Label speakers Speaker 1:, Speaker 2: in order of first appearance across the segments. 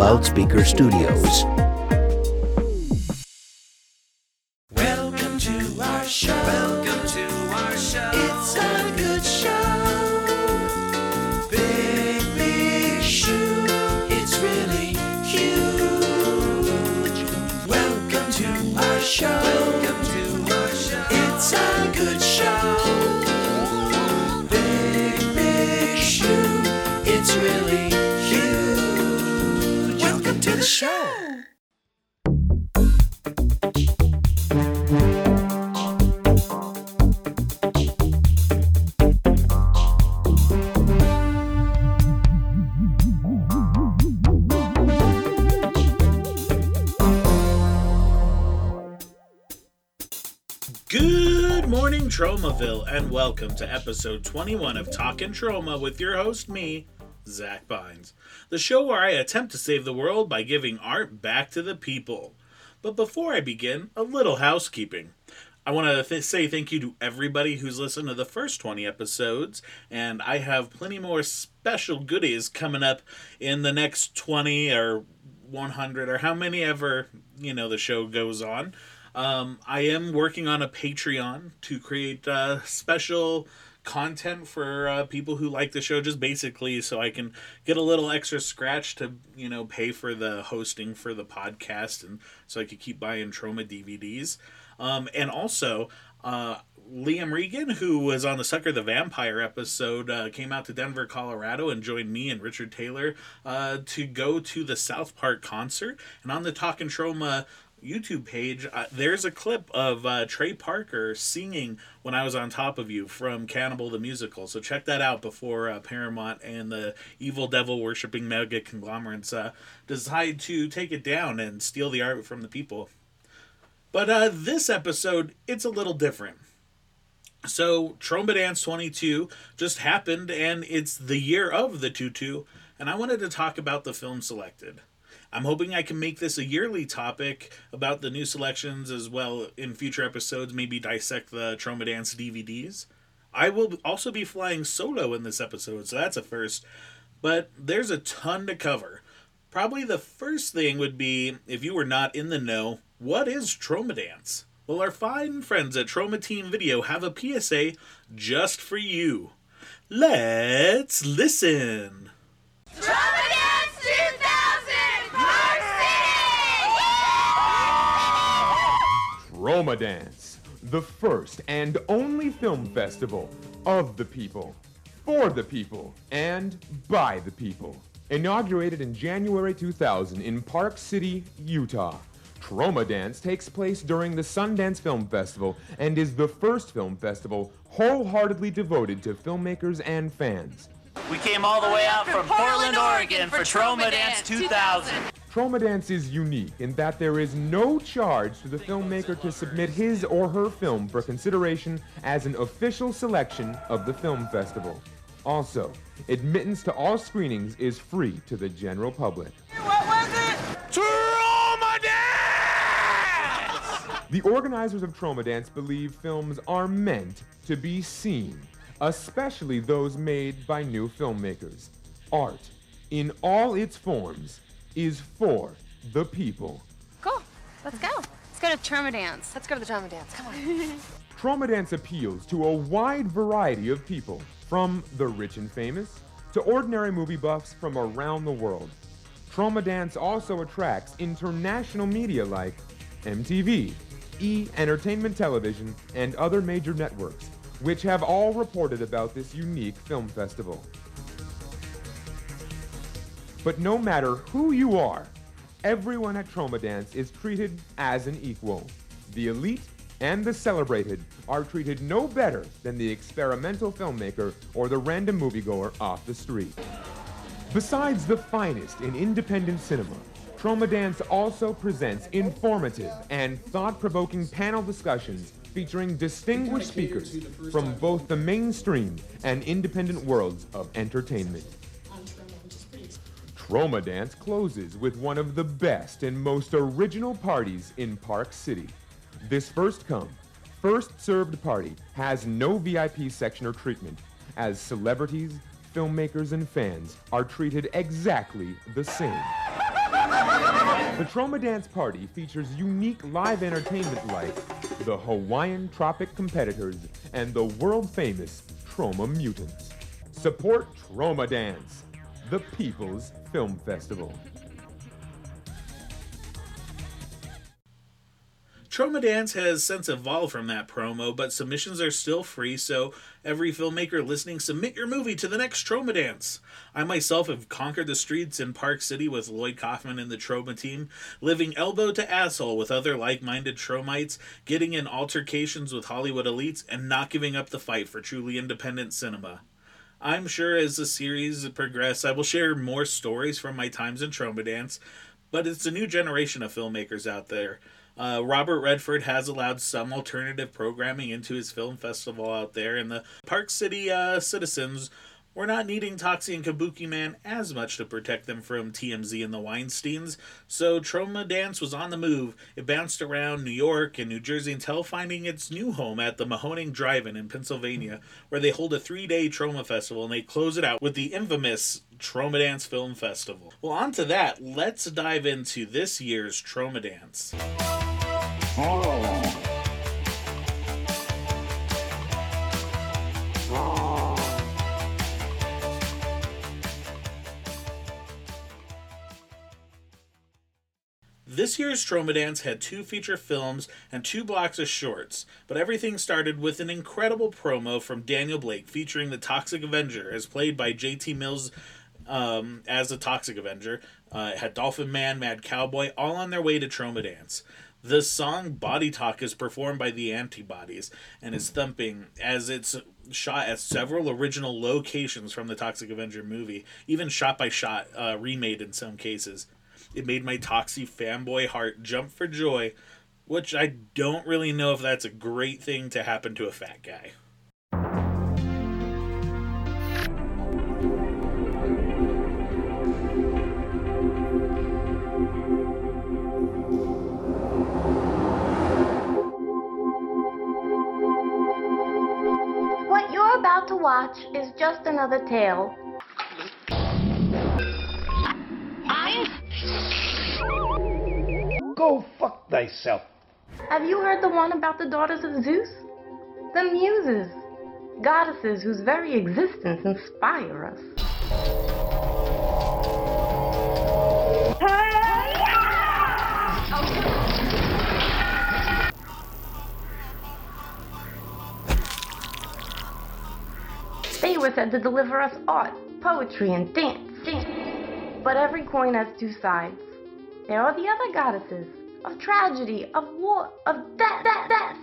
Speaker 1: Loudspeaker Studios.
Speaker 2: And welcome to episode 21 of Talkin' Troma with your host, me, Zach Bynes, the show where I attempt to save the world by giving art back to the people. But before I begin, a little housekeeping. I want to th- say thank you to everybody who's listened to the first 20 episodes, and I have plenty more special goodies coming up in the next 20 or 100 or how many ever, you know, the show goes on. Um, I am working on a Patreon to create uh, special content for uh, people who like the show, just basically so I can get a little extra scratch to, you know, pay for the hosting for the podcast and so I could keep buying Troma DVDs. Um, and also, uh, Liam Regan, who was on the Sucker the Vampire episode, uh, came out to Denver, Colorado, and joined me and Richard Taylor uh, to go to the South Park concert. And on the Talkin' Troma YouTube page, uh, there's a clip of uh, Trey Parker singing "When I Was on Top of You" from Cannibal the Musical. So check that out before uh, Paramount and the evil devil worshipping mega conglomerates uh, decide to take it down and steal the art from the people. But uh, this episode, it's a little different. So, Troma Dance 22 just happened, and it's the year of the tutu, and I wanted to talk about the film selected. I'm hoping I can make this a yearly topic about the new selections as well in future episodes, maybe dissect the Troma Dance DVDs. I will also be flying solo in this episode, so that's a first. But there's a ton to cover. Probably the first thing would be if you were not in the know, what is Troma Dance? Well, our fine friends at Troma Team Video have a PSA just for you. Let's listen.
Speaker 3: Troma Dance 2000! Park City!
Speaker 4: Troma Dance, the first and only film festival of the people, for the people, and by the people. Inaugurated in January 2000 in Park City, Utah. Troma Dance takes place during the Sundance Film Festival and is the first film festival wholeheartedly devoted to filmmakers and fans.
Speaker 5: We came all the way out from Portland, Oregon for Troma Dance 2000.
Speaker 4: Troma Dance is unique in that there is no charge to the filmmaker to submit his or her film for consideration as an official selection of the film festival. Also, admittance to all screenings is free to the general public.
Speaker 5: Troma Dance!
Speaker 4: The organizers of Troma Dance believe films are meant to be seen, especially those made by new filmmakers. Art, in all its forms, is for the people.
Speaker 6: Cool. Let's go. Let's go to Troma Dance.
Speaker 7: Let's go to the Troma dance. Come on.
Speaker 4: Troma Dance appeals to a wide variety of people, from the rich and famous to ordinary movie buffs from around the world. Troma Dance also attracts international media like MTV, E Entertainment Television, and other major networks, which have all reported about this unique film festival. But no matter who you are, everyone at Troma Dance is treated as an equal. The elite and the celebrated are treated no better than the experimental filmmaker or the random moviegoer off the street. Besides the finest in independent cinema, Troma Dance also presents informative and thought-provoking panel discussions featuring distinguished speakers from both the mainstream and independent worlds of entertainment. Troma Dance closes with one of the best and most original parties in Park City. This first come, first served party has no VIP section or treatment, as celebrities, filmmakers, and fans are treated exactly the same. The Troma Dance Party features unique live entertainment like the Hawaiian Tropic Competitors and the world famous Troma Mutants. Support Troma Dance, the People's Film Festival.
Speaker 2: Troma Dance has since evolved from that promo, but submissions are still free, so every filmmaker listening, submit your movie to the next Troma Dance. I myself have conquered the streets in Park City with Lloyd Kaufman and the Troma team, living elbow to asshole with other like minded Tromites, getting in altercations with Hollywood elites, and not giving up the fight for truly independent cinema. I'm sure as the series progresses, I will share more stories from my times in Troma Dance, but it's a new generation of filmmakers out there. Uh, Robert Redford has allowed some alternative programming into his film festival out there, and the Park City uh, citizens were not needing Toxie and Kabuki Man as much to protect them from TMZ and the Weinsteins, so Troma Dance was on the move. It bounced around New York and New Jersey until finding its new home at the Mahoning Drive-In in Pennsylvania, where they hold a three-day Troma Festival and they close it out with the infamous Troma Dance Film Festival. Well, on to that, let's dive into this year's Troma Dance. Oh. This year's Troma Dance had two feature films and two blocks of shorts, but everything started with an incredible promo from Daniel Blake featuring the Toxic Avenger, as played by JT Mills um, as the Toxic Avenger. Uh, had Dolphin Man, Mad Cowboy, all on their way to Troma Dance. The song Body Talk is performed by the Antibodies and is thumping as it's shot at several original locations from the Toxic Avenger movie, even shot by shot, uh, remade in some cases. It made my Toxie fanboy heart jump for joy, which I don't really know if that's a great thing to happen to a fat guy.
Speaker 7: What you're about to watch is just another tale.
Speaker 8: Go fuck thyself.
Speaker 7: Have you heard the one about the daughters of Zeus? The Muses, goddesses whose very existence inspire us. They were said to deliver us art, poetry, and dance. dance. But every coin has two sides. There are the other goddesses of tragedy, of war, of death, death, death.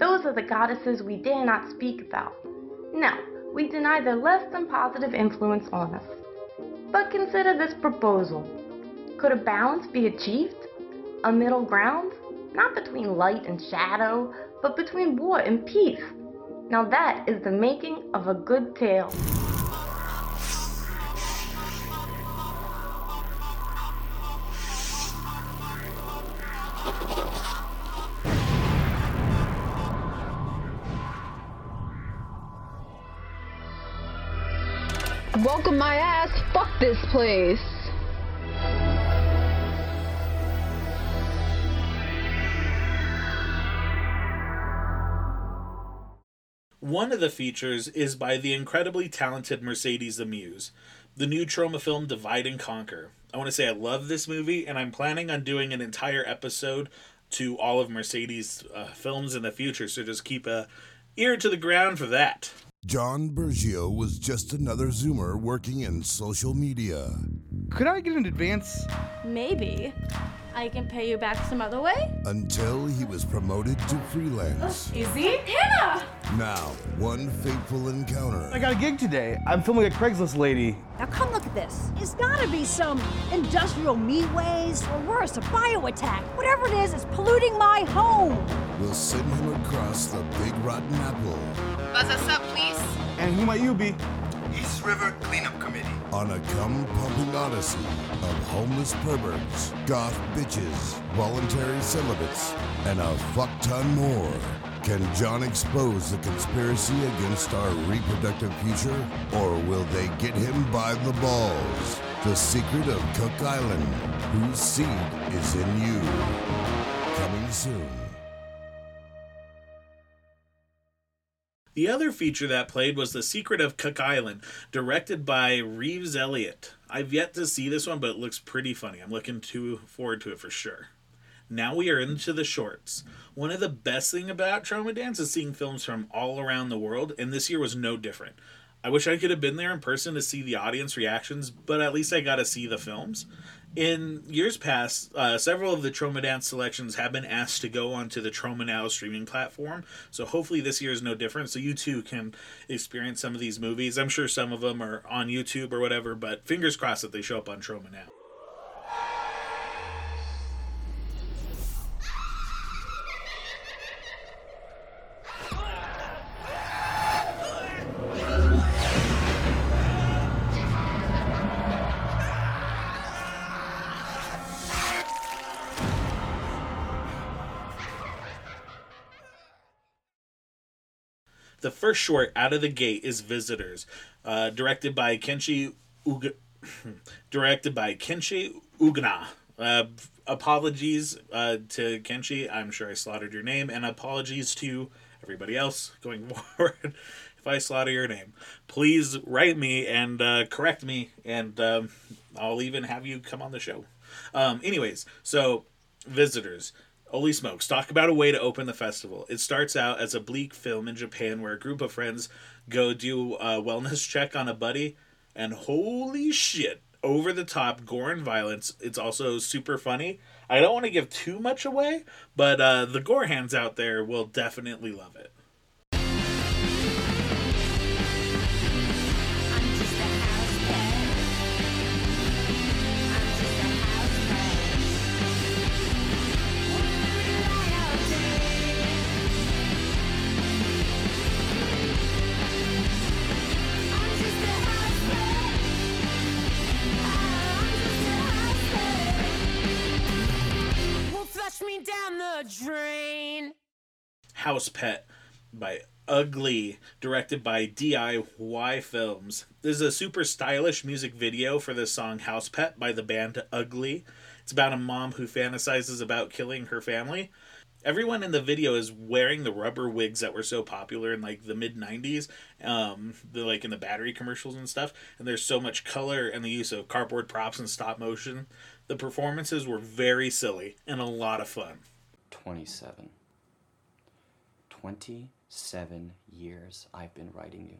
Speaker 7: Those are the goddesses we dare not speak about. No, we deny their less than positive influence on us. But consider this proposal. Could a balance be achieved? A middle ground? Not between light and shadow, but between war and peace. Now that is the making of a good tale.
Speaker 9: Welcome my ass. Fuck this place.
Speaker 2: One of the features is by the incredibly talented Mercedes the Muse, the new Troma film Divide and Conquer. I want to say I love this movie, and I'm planning on doing an entire episode to all of Mercedes' uh, films in the future, so just keep a ear to the ground for that.
Speaker 10: John Bergio was just another Zoomer working in social media.
Speaker 11: Could I get an advance?
Speaker 12: Maybe. I can pay you back some other way?
Speaker 10: Until he was promoted to freelance.
Speaker 12: Easy? Hannah!
Speaker 10: Now, one fateful encounter.
Speaker 11: I got a gig today. I'm filming a Craigslist lady.
Speaker 13: Now come look at this. It's gotta be some industrial meat waste or worse, a bio attack. Whatever it is, it's polluting my home.
Speaker 10: We'll send him across the big rotten apple.
Speaker 14: Buzz us up, please.
Speaker 11: And who might you be?
Speaker 15: East River Cleanup Committee.
Speaker 10: On a cum pumping odyssey of homeless perverts, goth bitches, voluntary celibates, and a fuck ton more. Can John expose the conspiracy against our reproductive future, or will they get him by the balls? The secret of Cook Island, whose seed is in you. Coming soon.
Speaker 2: The other feature that played was The Secret of Cook Island, directed by Reeves Elliott. I've yet to see this one, but it looks pretty funny. I'm looking to forward to it for sure. Now we are into the shorts. One of the best thing about Troma Dance is seeing films from all around the world, and this year was no different. I wish I could have been there in person to see the audience reactions, but at least I got to see the films. In years past, uh, several of the Troma Dance selections have been asked to go onto the Troma Now streaming platform, so hopefully this year is no different. So you too can experience some of these movies. I'm sure some of them are on YouTube or whatever, but fingers crossed that they show up on Troma Now. The first short out of the gate is Visitors, uh, directed by Kenshi Uga- directed by Kenshi Ugna. Uh, apologies uh, to Kenshi. I'm sure I slaughtered your name, and apologies to everybody else going forward. if I slaughter your name, please write me and uh, correct me, and um, I'll even have you come on the show. Um, anyways, so visitors. Holy smokes, talk about a way to open the festival. It starts out as a bleak film in Japan where a group of friends go do a wellness check on a buddy, and holy shit, over the top gore and violence. It's also super funny. I don't want to give too much away, but uh, the gorehounds out there will definitely love it. House Pet by Ugly, directed by DIY Films. This is a super stylish music video for the song House Pet by the band Ugly. It's about a mom who fantasizes about killing her family. Everyone in the video is wearing the rubber wigs that were so popular in like the mid 90s, um, the, like in the battery commercials and stuff. And there's so much color and the use of cardboard props and stop motion. The performances were very silly and a lot of fun.
Speaker 8: 27. 27 years I've been writing you,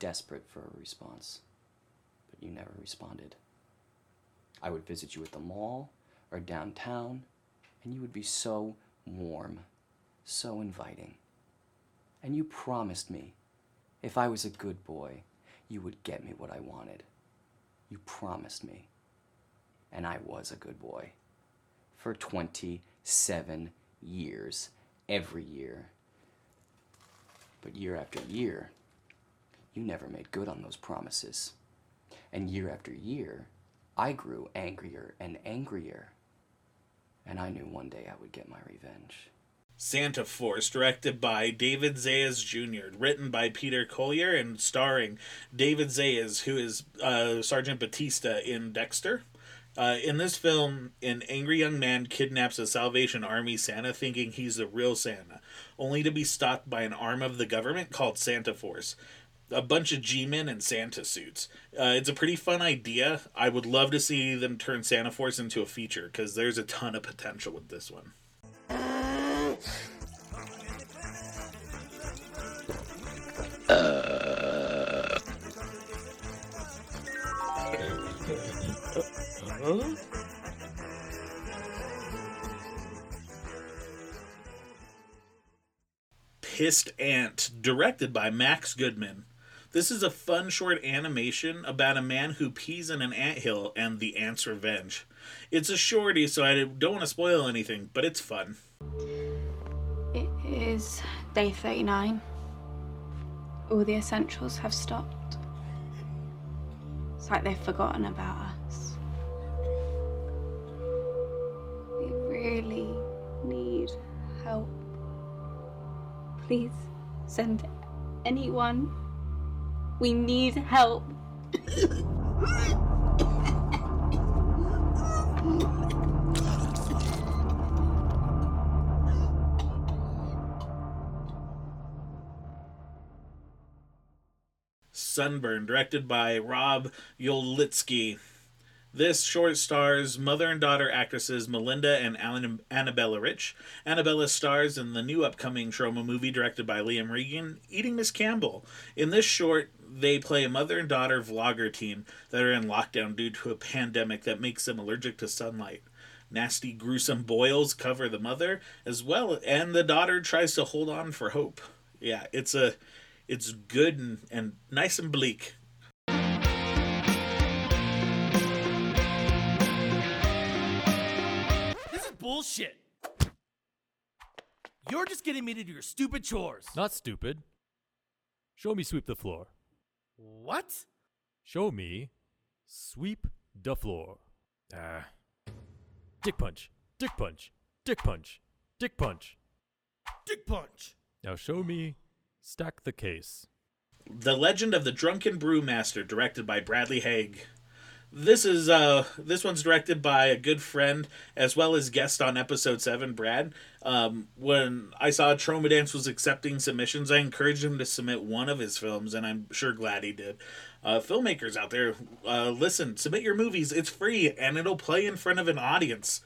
Speaker 8: desperate for a response, but you never responded. I would visit you at the mall or downtown, and you would be so warm, so inviting. And you promised me if I was a good boy, you would get me what I wanted. You promised me. And I was a good boy. For 27 years, every year. But year after year, you never made good on those promises. And year after year, I grew angrier and angrier. And I knew one day I would get my revenge.
Speaker 2: Santa Force, directed by David Zayas Jr., written by Peter Collier, and starring David Zayas, who is uh, Sergeant Batista in Dexter. Uh, in this film, an angry young man kidnaps a Salvation Army Santa thinking he's the real Santa, only to be stopped by an arm of the government called Santa Force. A bunch of G men in Santa suits. Uh, it's a pretty fun idea. I would love to see them turn Santa Force into a feature because there's a ton of potential with this one. Pissed Ant, directed by Max Goodman. This is a fun short animation about a man who pees in an anthill and the ant's revenge. It's a shorty, so I don't want to spoil anything, but it's fun.
Speaker 14: It is day 39. All the essentials have stopped. It's like they've forgotten about us. Really need help. Please send anyone. We need help.
Speaker 2: Sunburn, directed by Rob Yolitsky. This short stars mother and daughter actresses Melinda and Alan- Annabella Rich. Annabella stars in the new upcoming Trauma movie directed by Liam Regan, Eating Miss Campbell. In this short, they play a mother and daughter vlogger team that are in lockdown due to a pandemic that makes them allergic to sunlight. Nasty, gruesome boils cover the mother as well, and the daughter tries to hold on for hope. Yeah, it's a, it's good and, and nice and bleak.
Speaker 15: Bullshit. You're just getting me to do your stupid chores.
Speaker 16: Not stupid. Show me sweep the floor.
Speaker 15: What?
Speaker 16: Show me sweep the floor. Ah. Dick punch. Dick punch. Dick punch. Dick punch.
Speaker 15: Dick punch.
Speaker 16: Now show me stack the case.
Speaker 2: The Legend of the Drunken Brewmaster, directed by Bradley Haig. This is uh this one's directed by a good friend as well as guest on episode seven, Brad. Um, when I saw Trauma Dance was accepting submissions, I encouraged him to submit one of his films, and I'm sure glad he did. Uh, filmmakers out there, uh, listen, submit your movies. It's free and it'll play in front of an audience.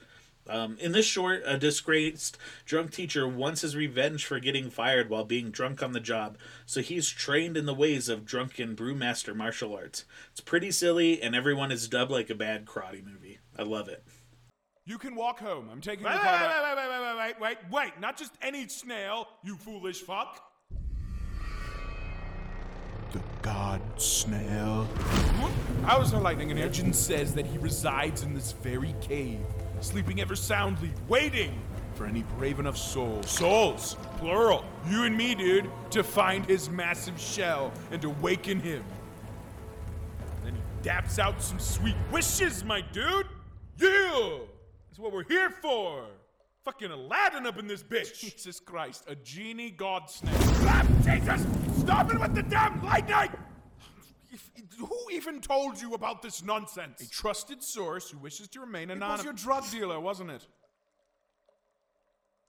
Speaker 2: Um, in this short, a disgraced drunk teacher wants his revenge for getting fired while being drunk on the job, so he's trained in the ways of drunken brewmaster martial arts. It's pretty silly, and everyone is dubbed like a bad karate movie. I love it.
Speaker 17: You can walk home. I'm taking
Speaker 18: Wait,
Speaker 17: the car
Speaker 18: wait,
Speaker 17: back.
Speaker 18: wait, wait, wait, wait, wait, wait, wait. Not just any snail, you foolish fuck.
Speaker 17: The god snail. How is there lightning in here?
Speaker 18: Legend says that he resides in this very cave, sleeping ever soundly, waiting for any brave enough soul. Souls, plural. You and me, dude, to find his massive shell and awaken him. Then he daps out some sweet wishes, my dude. Yeah! That's what we're here for. Fucking Aladdin up in this bitch. Jesus Christ, a genie god snail. Ah, Jesus! Stop it with the damn lightning! Who even told you about this nonsense? A trusted source who wishes to remain anonymous. It was your drug dealer, wasn't it?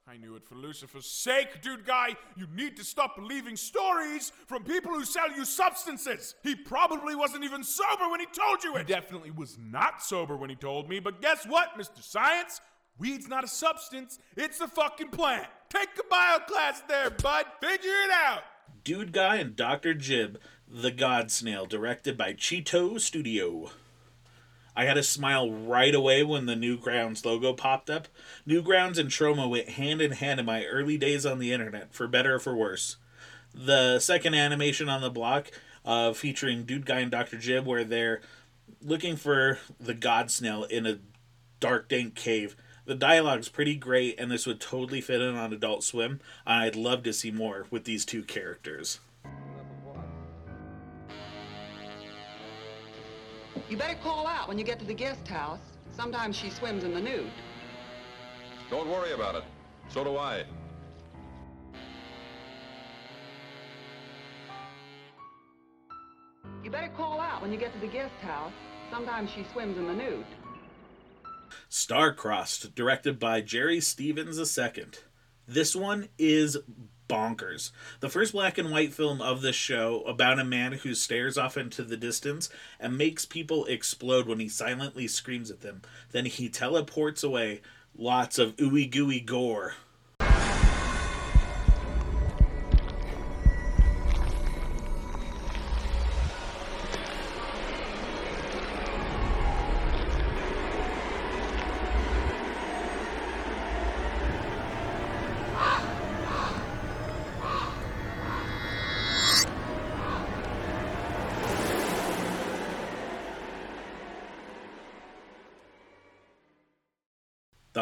Speaker 18: I knew it for Lucifer's sake, dude guy. You need to stop believing stories from people who sell you substances. He probably wasn't even sober when he told you it. He definitely was not sober when he told me, but guess what, Mr. Science? Weed's not a substance, it's a fucking plant. Take a bio class there, bud. Figure it out.
Speaker 2: Dude Guy and Dr. Jib, The God Snail, directed by Cheeto Studio. I had a smile right away when the Newgrounds logo popped up. Newgrounds and Troma went hand in hand in my early days on the internet, for better or for worse. The second animation on the block, uh, featuring Dude Guy and Dr. Jib, where they're looking for the God Snail in a dark, dank cave. The dialogue's pretty great, and this would totally fit in on Adult Swim. I'd love to see more with these two characters.
Speaker 19: You better call out when you get to the guest house. Sometimes she swims in the nude.
Speaker 20: Don't worry about it. So do I.
Speaker 19: You better call out when you get to the guest house. Sometimes she swims in the nude.
Speaker 2: Star-Crossed, directed by Jerry Stevens II. This one is bonkers. The first black and white film of this show about a man who stares off into the distance and makes people explode when he silently screams at them. Then he teleports away. Lots of ooey gooey gore.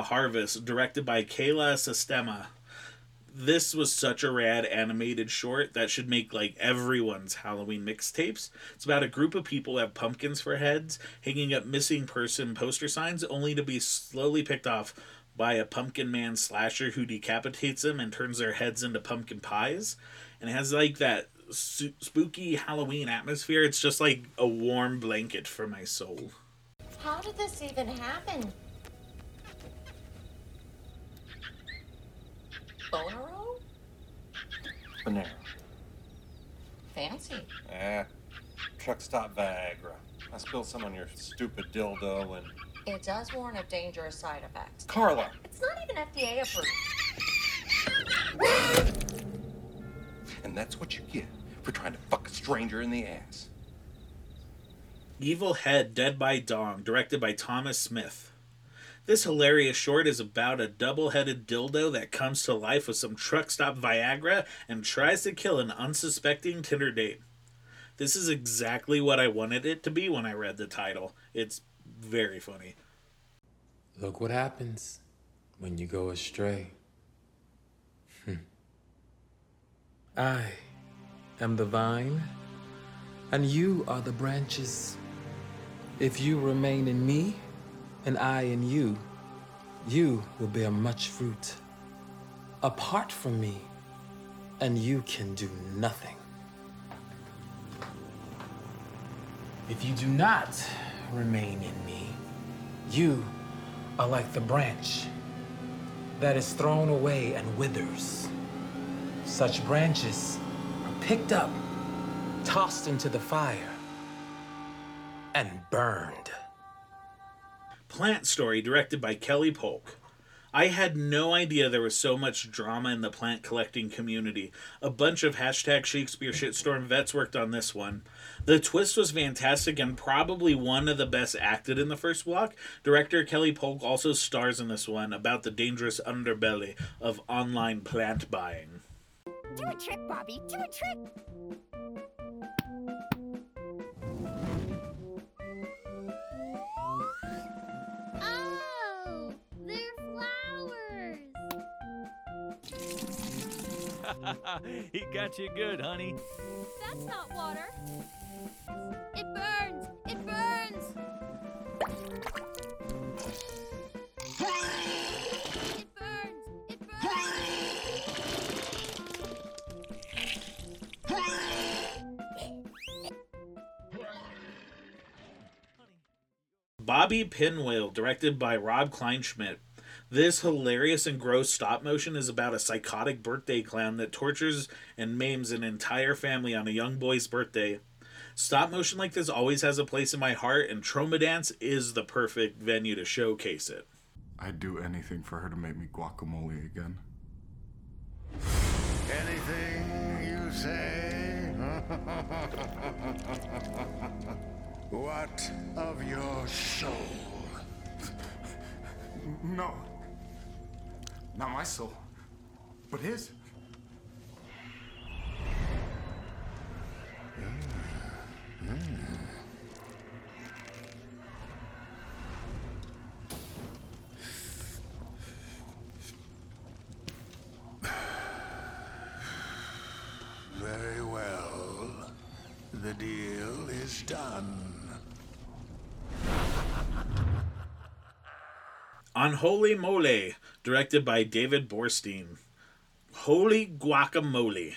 Speaker 2: The Harvest, directed by Kayla Sistema. this was such a rad animated short that should make like everyone's Halloween mixtapes. It's about a group of people who have pumpkins for heads, hanging up missing person poster signs, only to be slowly picked off by a pumpkin man slasher who decapitates them and turns their heads into pumpkin pies. And it has like that spooky Halloween atmosphere. It's just like a warm blanket for my soul.
Speaker 21: How did this even happen? Bonero?
Speaker 22: Panera.
Speaker 21: Fancy.
Speaker 22: Eh. Truck stop Viagra. I spilled some on your stupid dildo and.
Speaker 21: It does warn of dangerous side effects.
Speaker 22: Carla!
Speaker 21: It's not even FDA approved.
Speaker 22: And that's what you get for trying to fuck a stranger in the ass.
Speaker 2: Evil Head Dead by Dong, directed by Thomas Smith. This hilarious short is about a double headed dildo that comes to life with some truck stop Viagra and tries to kill an unsuspecting Tinder date. This is exactly what I wanted it to be when I read the title. It's very funny.
Speaker 23: Look what happens when you go astray. Hmm. I am the vine, and you are the branches. If you remain in me, and I in you, you will bear much fruit. Apart from me, and you can do nothing. If you do not remain in me, you are like the branch that is thrown away and withers. Such branches are picked up, tossed into the fire, and burned.
Speaker 2: Plant Story, directed by Kelly Polk. I had no idea there was so much drama in the plant collecting community. A bunch of hashtag Shakespeare shitstorm vets worked on this one. The twist was fantastic and probably one of the best acted in the first block. Director Kelly Polk also stars in this one about the dangerous underbelly of online plant buying.
Speaker 3: Do a trick, Bobby. Do a trick.
Speaker 24: he got you good, honey.
Speaker 25: That's not water. It burns. It burns. It burns. It
Speaker 2: Bobby Pinwheel, directed by Rob Kleinschmidt. This hilarious and gross stop motion is about a psychotic birthday clown that tortures and maims an entire family on a young boy's birthday. Stop motion like this always has a place in my heart, and Troma Dance is the perfect venue to showcase it.
Speaker 17: I'd do anything for her to make me guacamole again.
Speaker 10: Anything you say? what of your soul?
Speaker 17: No. Not my soul, but his.
Speaker 10: Very well. The deal is done.
Speaker 2: Unholy Mole, directed by David Borstein. Holy guacamole.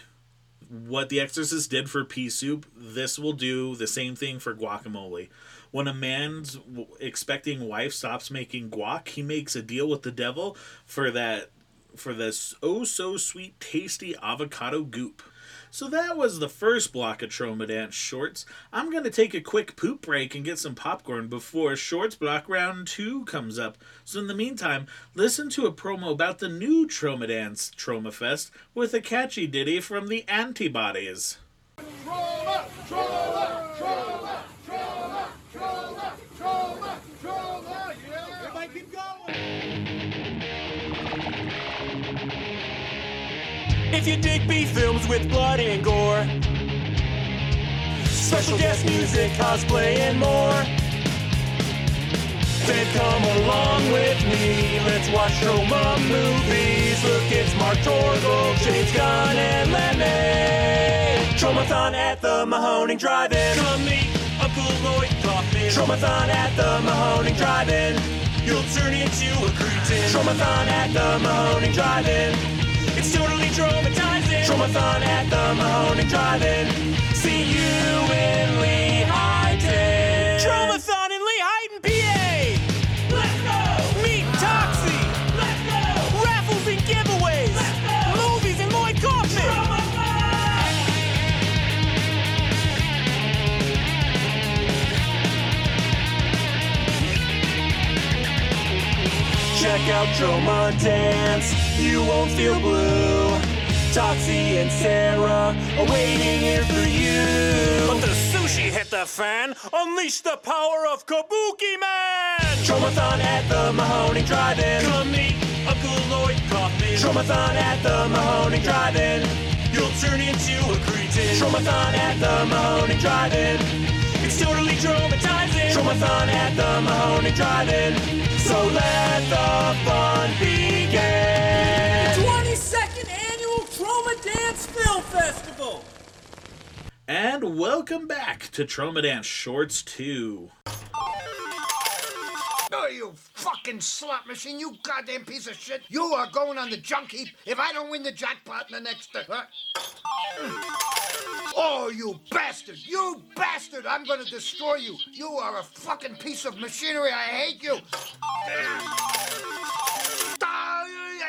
Speaker 2: What The Exorcist did for pea soup, this will do the same thing for guacamole. When a man's expecting wife stops making guac, he makes a deal with the devil for that for this oh so sweet tasty avocado goop. So that was the first block of Troma Dance shorts. I'm going to take a quick poop break and get some popcorn before shorts block round 2 comes up. So in the meantime, listen to a promo about the new Troma Dance Troma Fest with a catchy ditty from the Antibodies.
Speaker 26: If
Speaker 5: you dig B films with blood and gore, special guest music, cosplay, and more. Then come along with me. Let's watch Troma movies. Look, it's Mark Torgl, James Gunn, and Lemmy. Tromathon at the Mahoning Drive-In. Come meet Uncle Lloyd Kaufman. Tromathon at the Mahoning Drive-In. You'll turn into a cretin. Tromathon at the Mahoning Drive-In. Traumatizing. Tromathon at the Mahoning Drive-In. See you in Lehigh. Tromathon in Lehigh, PA. Let's go. Meet Toxie. Let's go. Raffles and giveaways. Let's go. Movies and Lloyd Kaufman. Check out Troma Dance. You won't feel blue. Toxie and Sarah are waiting here for you. But the sushi hit the fan. Unleash the power of Kabuki Man. Tromathon at the Mahoning Drive-In. Come meet Uncle Lloyd Kaufman. Tromathon at the Mahoning Drive-In. You'll turn into a cretin. Tromathon at the Mahoning Drive-In. It's totally traumatizing. Tromathon at the Mahoning Drive-In. So let the fun begin.
Speaker 26: 22nd Annual Troma Dance Film Festival.
Speaker 2: And welcome back to Troma Dance Shorts 2.
Speaker 27: Oh, you fucking slot machine, you goddamn piece of shit. You are going on the junk heap if I don't win the jackpot in the next. Uh, oh, you bastard! You bastard! I'm gonna destroy you. You are a fucking piece of machinery. I hate you.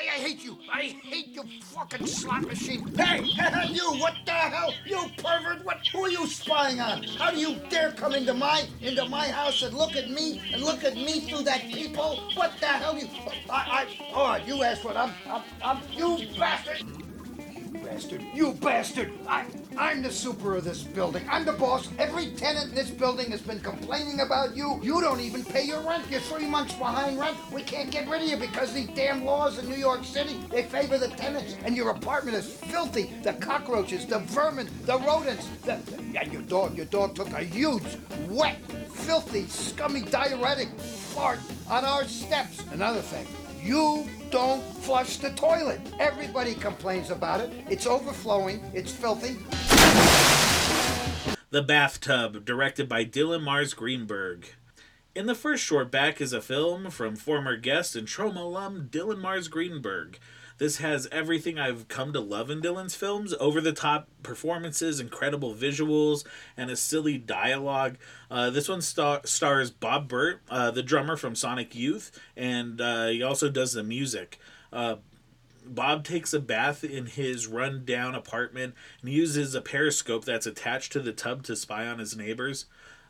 Speaker 27: I hate you. I hate you, fucking slot machine. Hey, you! What the hell? You pervert! What? Who are you spying on? How do you dare come into my into my house and look at me and look at me through that peephole? What the hell? You? I, I. All right, you asked what I'm. I'm. I'm. You bastard! Bastard! You bastard! I. I'm the super of this building. I'm the boss. Every tenant in this building has been complaining about you. You don't even pay your rent. You're three months behind rent. We can't get rid of you because these damn laws in New York City, they favor the tenants. And your apartment is filthy. The cockroaches, the vermin, the rodents. The, and your dog, your dog took a huge, wet, filthy, scummy diuretic fart on our steps. Another thing, you don't flush the toilet. Everybody complains about it. It's overflowing. It's filthy.
Speaker 2: The Bathtub, directed by Dylan Mars Greenberg. In the first short back is a film from former guest and Troma alum Dylan Mars Greenberg. This has everything I've come to love in Dylan's films over the top performances, incredible visuals, and a silly dialogue. Uh, this one star- stars Bob Bert, uh, the drummer from Sonic Youth, and uh, he also does the music. Uh, Bob takes a bath in his run-down apartment and uses a periscope that's attached to the tub to spy on his neighbors.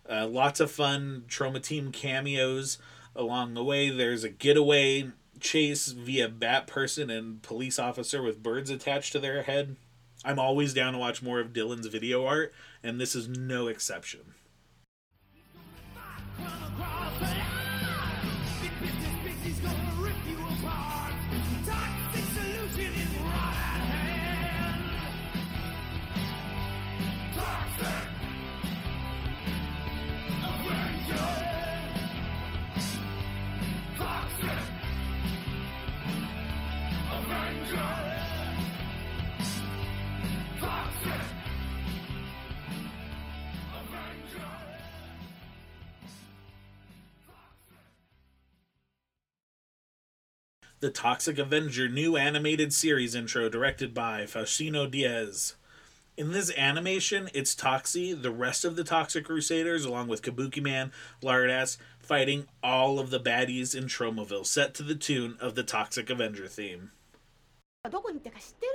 Speaker 2: Uh, lots of fun Troma Team cameos along the way. There's a getaway chase via bat person and police officer with birds attached to their head. I'm always down to watch more of Dylan's video art, and this is no exception. The Toxic Avenger new animated series intro directed by Faustino Diaz. In this animation, it's Toxie, the rest of the Toxic Crusaders, along with Kabuki Man, Lardass, fighting all of the baddies in Tromaville, set to the tune of the Toxic Avenger theme.
Speaker 3: どこに行ったか知って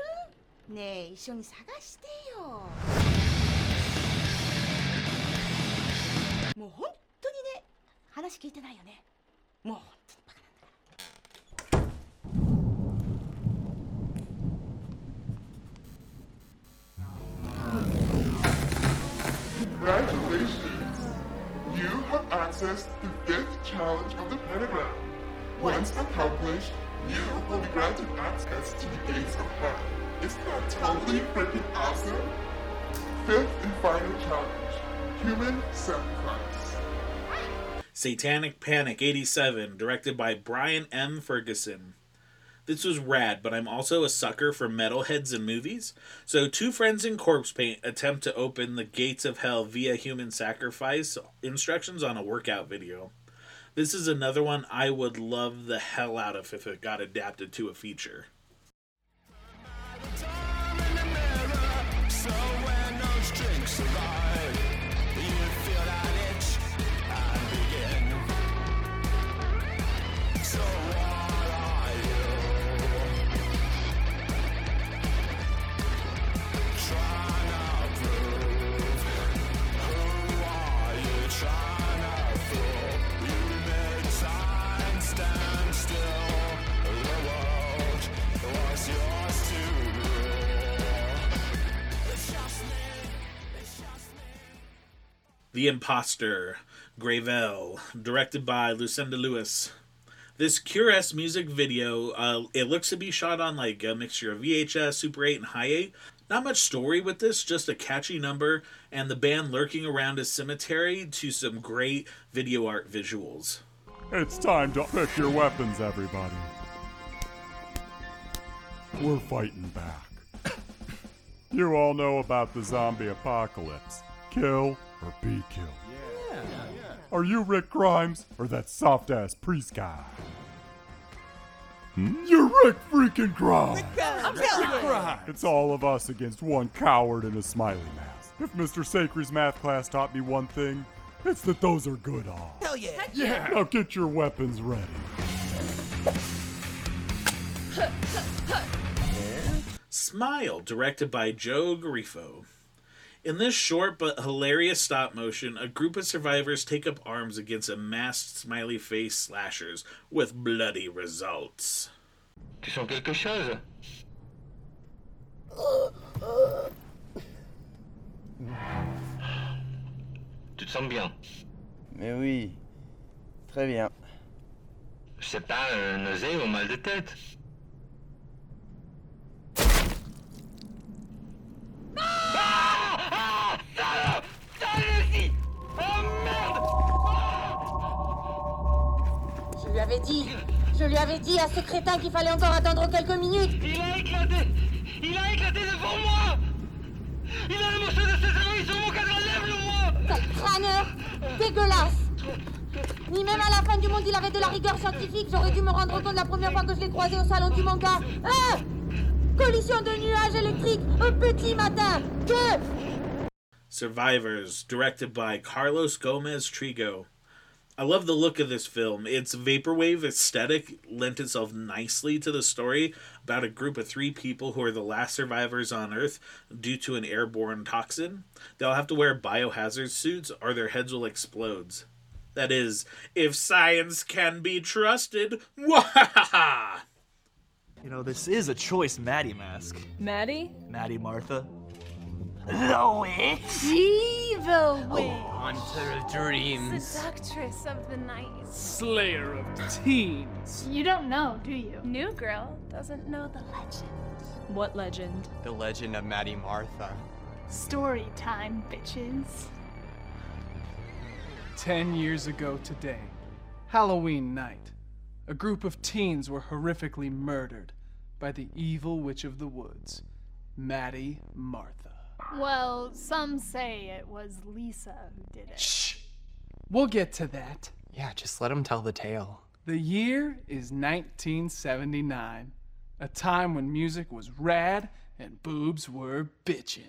Speaker 3: るねえ一緒に探してよもう本当にね話聞いてないよねもう本当にバカ
Speaker 28: have the fifth challenge of the pentagram. Once accomplished, you will be granted access to the gates of heaven. Isn't that totally freaking awesome? Fifth and final challenge, human sacrifice.
Speaker 2: Satanic Panic 87, directed by Brian M. Ferguson. This was rad, but I'm also a sucker for metalheads and movies. So, two friends in corpse paint attempt to open the gates of hell via human sacrifice instructions on a workout video. This is another one I would love the hell out of if it got adapted to a feature.
Speaker 26: The
Speaker 2: Imposter, Gravel, directed by Lucinda Lewis. This Cure-esque music video, uh, it looks to be shot on like a mixture of VHS, Super 8, and High 8. Not much story with this, just a catchy number, and the band lurking around a cemetery to some great video art visuals.
Speaker 29: It's time to pick your weapons, everybody. We're fighting back. you all know about the zombie apocalypse. Kill or be killed. Are you Rick Grimes or that soft ass priest guy? Hmm? You're Rick freaking Grimes!
Speaker 15: I'm Rick Grimes.
Speaker 29: It's all of us against one coward in a smiley mask. If Mr. Sacred's math class taught me one thing, it's that those are good odds.
Speaker 15: Hell yeah.
Speaker 29: Yeah. Now get your weapons ready.
Speaker 2: Smile, directed by Joe Garifo. In this short but hilarious stop motion, a group of survivors take up arms against a masked smiley face slashers with bloody results.
Speaker 30: Tu sens quelque chose Tu te sens bien?
Speaker 31: Mais oui, très bien.
Speaker 30: C'est pas un nausée ou mal de tête?
Speaker 3: Je lui avais dit, je lui avais dit à ce crétin qu'il fallait encore attendre quelques minutes.
Speaker 30: Il a éclaté! Il a éclaté devant moi! Il a le morceau de ses amis sur mon cadre lève le moi
Speaker 3: Quel crâneur Dégueulasse Ni même à la fin du monde il avait de la rigueur scientifique, j'aurais dû me rendre compte la première fois que je l'ai croisé au salon du manga. Ah Collision de nuages électriques, un petit matin Que
Speaker 2: Survivors, directed by Carlos Gomez Trigo. I love the look of this film. Its vaporwave aesthetic lent itself nicely to the story about a group of three people who are the last survivors on Earth due to an airborne toxin. They'll have to wear biohazard suits or their heads will explode. That is, if science can be trusted. Wahaha!
Speaker 32: You know, this is a choice Maddie mask.
Speaker 33: Maddie?
Speaker 32: Maddie Martha.
Speaker 33: The witch? Evil oh, witch.
Speaker 15: Hunter of dreams.
Speaker 25: Seductress of the night.
Speaker 15: Slayer of teens.
Speaker 25: You don't know, do you? New girl doesn't know the legend.
Speaker 33: What legend?
Speaker 31: The legend of Maddie Martha.
Speaker 25: Story time, bitches.
Speaker 34: Ten years ago today, Halloween night, a group of teens were horrifically murdered by the evil witch of the woods, Maddie Martha.
Speaker 25: Well, some say it was Lisa who did it.
Speaker 34: Shh! We'll get to that.
Speaker 31: Yeah, just let him tell the tale.
Speaker 34: The year is 1979, a time when music was rad and boobs were bitchin'.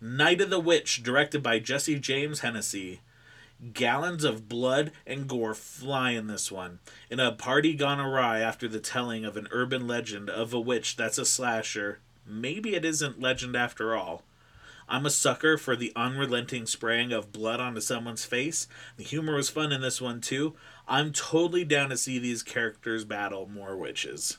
Speaker 2: Night of the Witch, directed by Jesse James Hennessy. Gallons of blood and gore fly in this one. In a party gone awry after the telling of an urban legend of a witch that's a slasher, maybe it isn't legend after all. I'm a sucker for the unrelenting spraying of blood onto someone's face. The humor was fun in this one too. I'm totally down to see these characters battle more witches.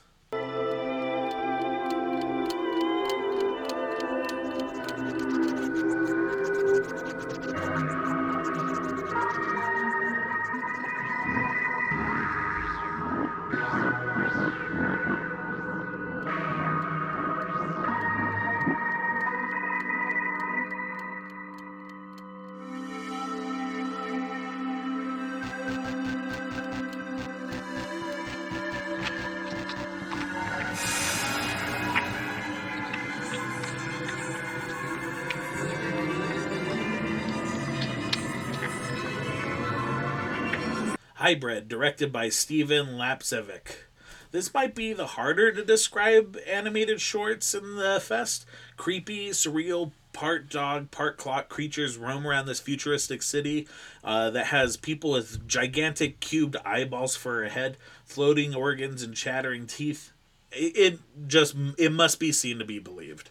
Speaker 2: Hybrid, directed by Steven Lapsevic. This might be the harder to describe animated shorts in the fest. Creepy, surreal, part dog, part clock creatures roam around this futuristic city uh, that has people with gigantic cubed eyeballs for a head, floating organs, and chattering teeth. It, it just it must be seen to be believed.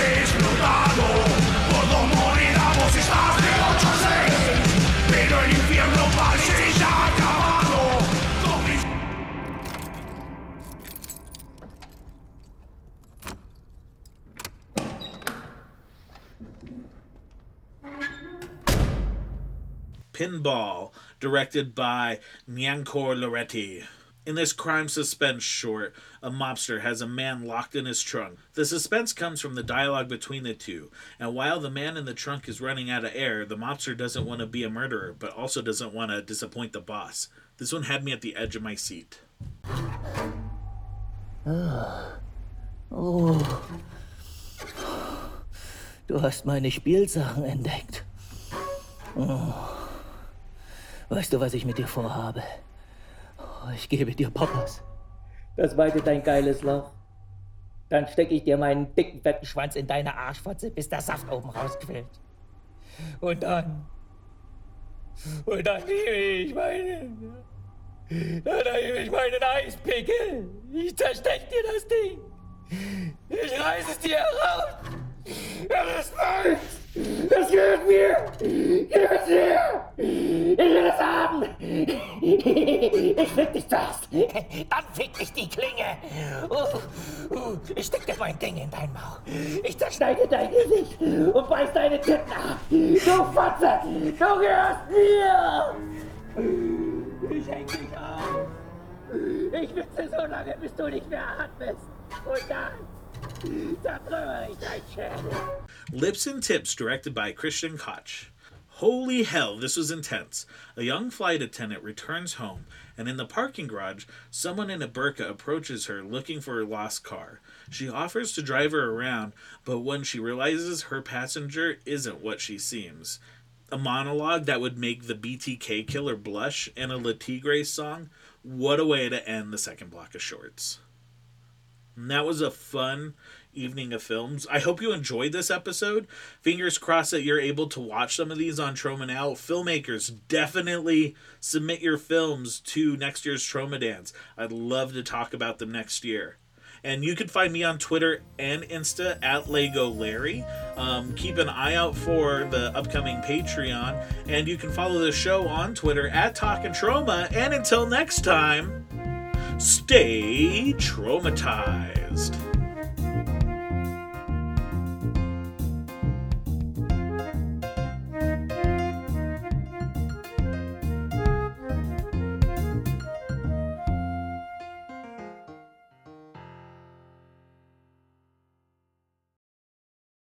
Speaker 2: Pinball, directed by Nyankor Loretti. In this crime suspense short, a mobster has a man locked in his trunk. The suspense comes from the dialogue between the two, and while the man in the trunk is running out of air, the mobster doesn't want to be a murderer, but also doesn't want to disappoint the boss. This one had me at the edge of my seat.
Speaker 35: Oh. Du hast meine Spielsachen entdeckt. Oh. Weißt du, was ich mit dir vorhabe? Oh, ich gebe dir Poppers. Das weitet dein geiles Loch. Dann stecke ich dir meinen dicken, fetten Schwanz in deine Arschfotze, bis der Saft oben rausquillt. Und dann. Und dann nehme ich meinen. Dann nehme ich meinen Eispickel. Ich zerstech dir das Ding. Ich reiß es dir heraus. Das ist meins. Das gehört mir. Gehört mir. Ich will es haben. Ich fick dich zuerst. Dann fick ich die Klinge. Ich steck dir mein Ding in dein Maul. Ich zerschneide dein Gesicht und beiß deine Titten ab. Du Fotze. Du gehörst mir. Ich häng dich auf. Ich witze so lange, bis du nicht mehr atmest. Und dann
Speaker 2: Lips and Tips, directed by Christian Koch. Holy hell, this was intense. A young flight attendant returns home, and in the parking garage, someone in a burqa approaches her looking for her lost car. She offers to drive her around, but when she realizes her passenger isn't what she seems, a monologue that would make the BTK killer blush and a Le Tigre song, what a way to end the second block of shorts. And that was a fun evening of films. I hope you enjoyed this episode. Fingers crossed that you're able to watch some of these on Troma Now. Filmmakers, definitely submit your films to next year's TromaDance. I'd love to talk about them next year. And you can find me on Twitter and Insta at Lego Larry. Um, keep an eye out for the upcoming Patreon. And you can follow the show on Twitter at Talkin' Troma. And until next time, stay traumatized.